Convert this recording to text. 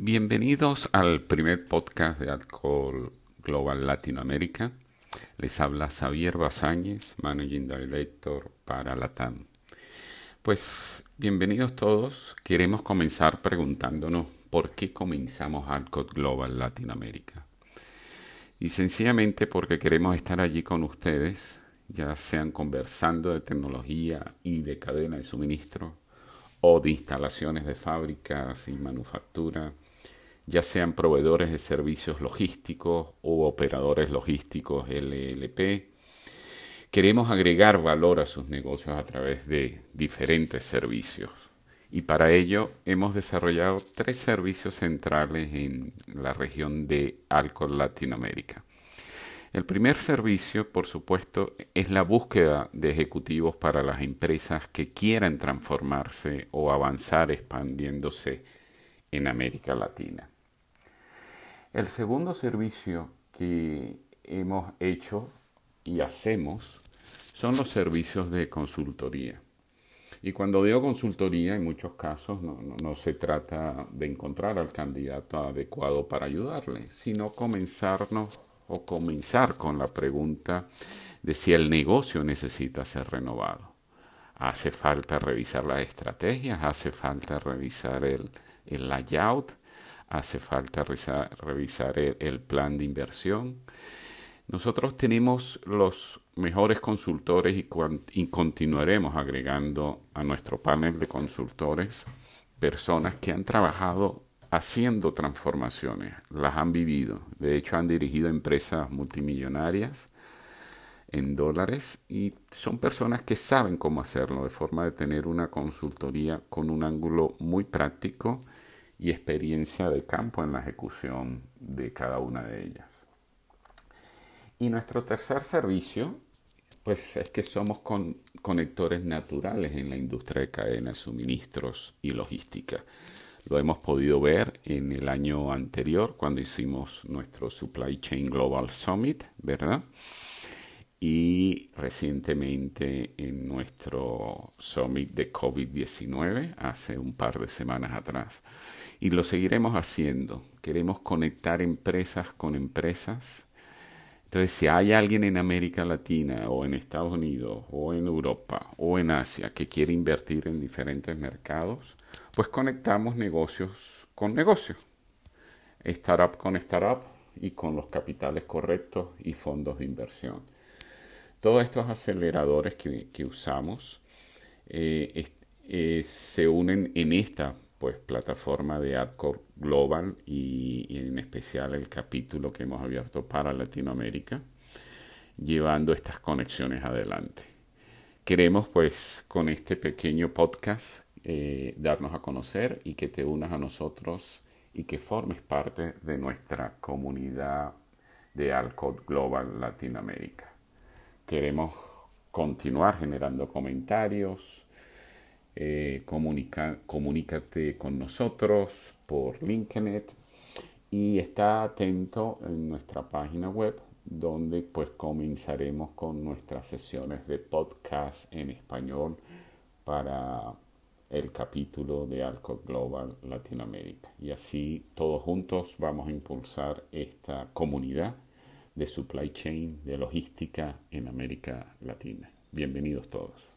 Bienvenidos al primer podcast de Alcohol Global Latinoamérica. Les habla Xavier Bazáñez, Managing Director para Latam. Pues bienvenidos todos. Queremos comenzar preguntándonos por qué comenzamos Alcohol Global Latinoamérica. Y sencillamente porque queremos estar allí con ustedes, ya sean conversando de tecnología y de cadena de suministro, o de instalaciones de fábricas y manufactura, ya sean proveedores de servicios logísticos o operadores logísticos LLP. Queremos agregar valor a sus negocios a través de diferentes servicios. Y para ello hemos desarrollado tres servicios centrales en la región de Alcohol Latinoamérica. El primer servicio, por supuesto, es la búsqueda de ejecutivos para las empresas que quieran transformarse o avanzar expandiéndose en América Latina. El segundo servicio que hemos hecho y hacemos son los servicios de consultoría. Y cuando digo consultoría, en muchos casos no, se trata de encontrar al candidato adecuado para ayudarle, sino comenzarnos o comenzar con la pregunta de si el negocio necesita ser renovado. Hace falta revisar las estrategias, hace falta revisar el, el layout, hace falta revisar, el, plan de inversión. Nosotros tenemos los mejores consultores y, y, continuaremos agregando a nuestro panel de consultores personas que han trabajado haciendo transformaciones, las han vivido. De hecho, han dirigido empresas multimillonarias en dólares y son personas que saben cómo hacerlo de forma de tener una consultoría con un ángulo muy práctico y experiencia de campo en la ejecución de cada una de ellas. Y nuestro tercer servicio, pues es que somos conectores naturales en la industria de cadena de suministros y logística. Lo hemos podido ver en el año anterior cuando hicimos nuestro Supply Chain Global Summit, ¿verdad? Y recientemente en nuestro Summit de COVID-19, hace un par de semanas atrás y lo seguiremos haciendo. Queremos conectar empresas con empresas. Entonces, si hay alguien en América Latina o en Estados Unidos o en Europa o en Asia que quiere invertir en diferentes mercados, pues conectamos negocios con negocios. Startup con startup y con los capitales correctos y fondos de inversión. Todos estos aceleradores que, usamos eh, eh, se unen en esta pues plataforma de AdCore Global y, en especial el capítulo que hemos abierto para Latinoamérica, llevando estas conexiones adelante. Queremos pues con este pequeño podcast eh, darnos a conocer y que te unas a nosotros y que formes parte de nuestra comunidad de Alcode Global Latinoamérica. Queremos continuar generando comentarios, eh, comunícate con nosotros por LinkedIn y está atento en nuestra página web donde pues comenzaremos con nuestras sesiones de podcast en español para el capítulo de Alcohol Global Latinoamérica. Y así todos juntos vamos a impulsar esta comunidad de supply chain, de logística en América Latina. Bienvenidos todos.